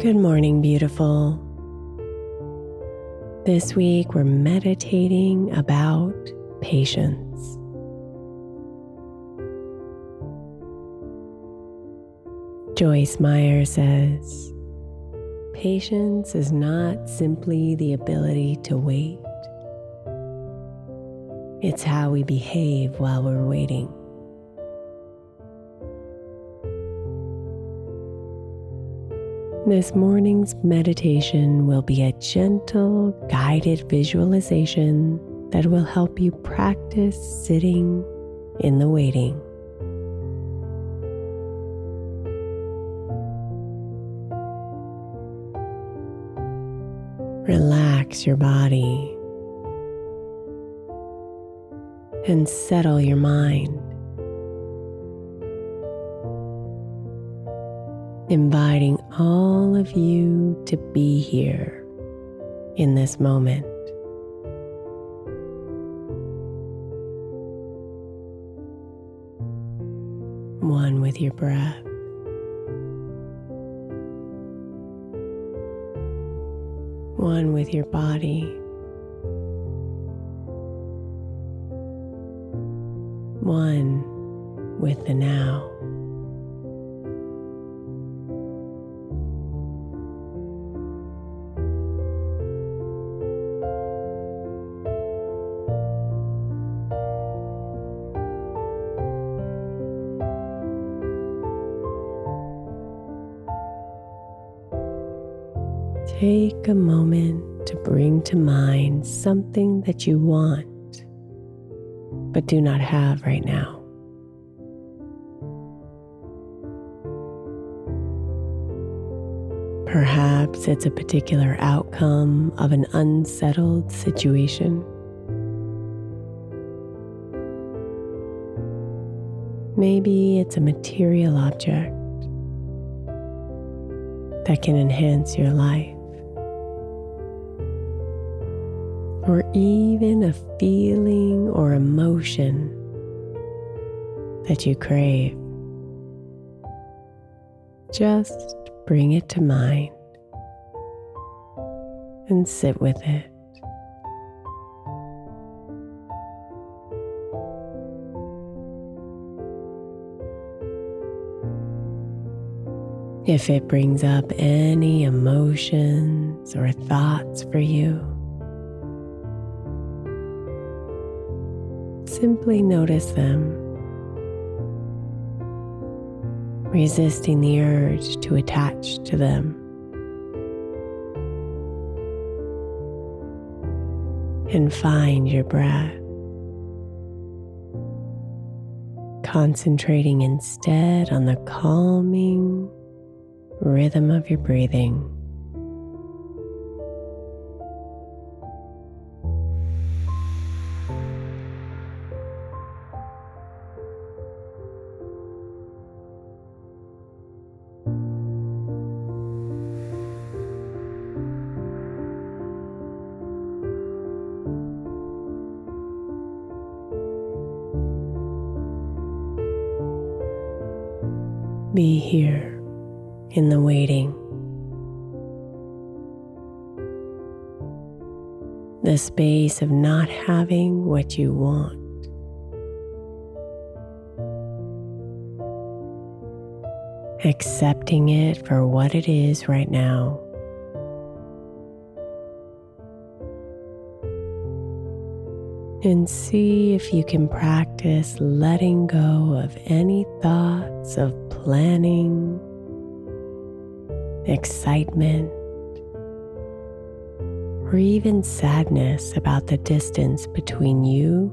Good morning, beautiful. This week we're meditating about patience. Joyce Meyer says, Patience is not simply the ability to wait, it's how we behave while we're waiting. This morning's meditation will be a gentle, guided visualization that will help you practice sitting in the waiting. Relax your body and settle your mind. Inviting all of you to be here in this moment. One with your breath. One with your body. One with the now. Take a moment to bring to mind something that you want but do not have right now. Perhaps it's a particular outcome of an unsettled situation. Maybe it's a material object that can enhance your life. Or even a feeling or emotion that you crave. Just bring it to mind and sit with it. If it brings up any emotions or thoughts for you, Simply notice them, resisting the urge to attach to them. And find your breath, concentrating instead on the calming rhythm of your breathing. Be here in the waiting. the space of not having what you want. Accepting it for what it is right now. And see if you can practice letting go of any thoughts of planning, excitement, or even sadness about the distance between you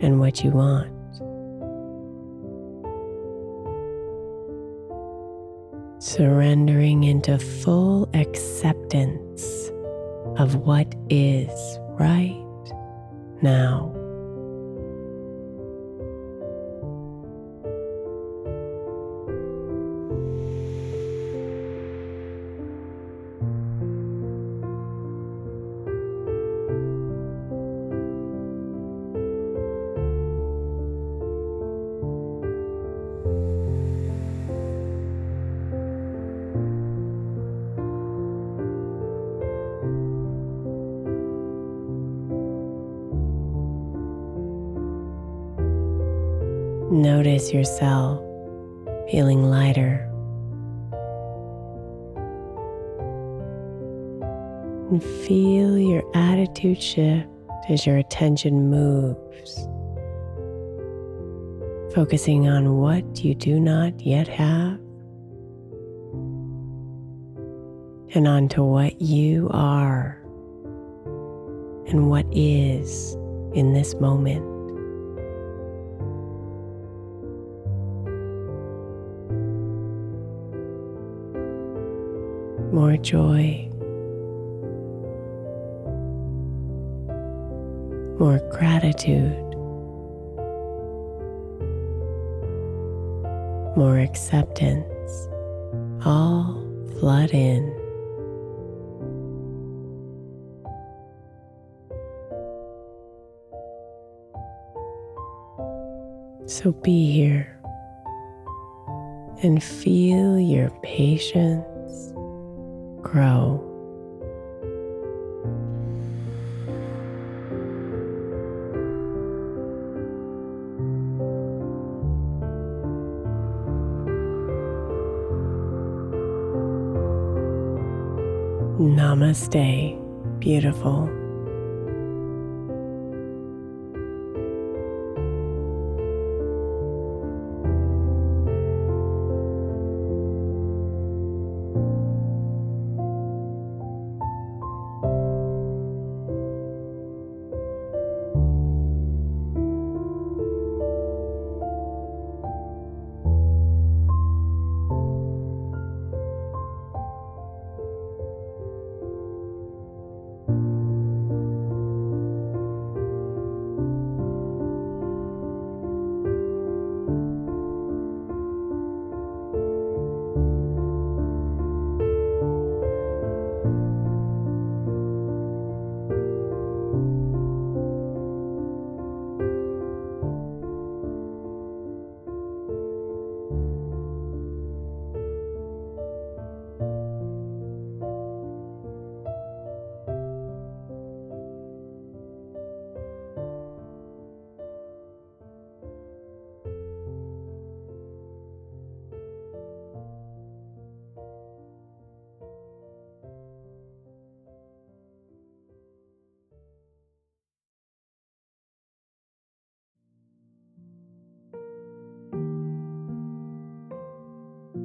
and what you want. Surrendering into full acceptance of what is right now. Notice yourself feeling lighter. And feel your attitude shift as your attention moves, focusing on what you do not yet have and onto what you are and what is in this moment. More joy, more gratitude, more acceptance, all flood in. So be here and feel your patience grow. Namaste, beautiful.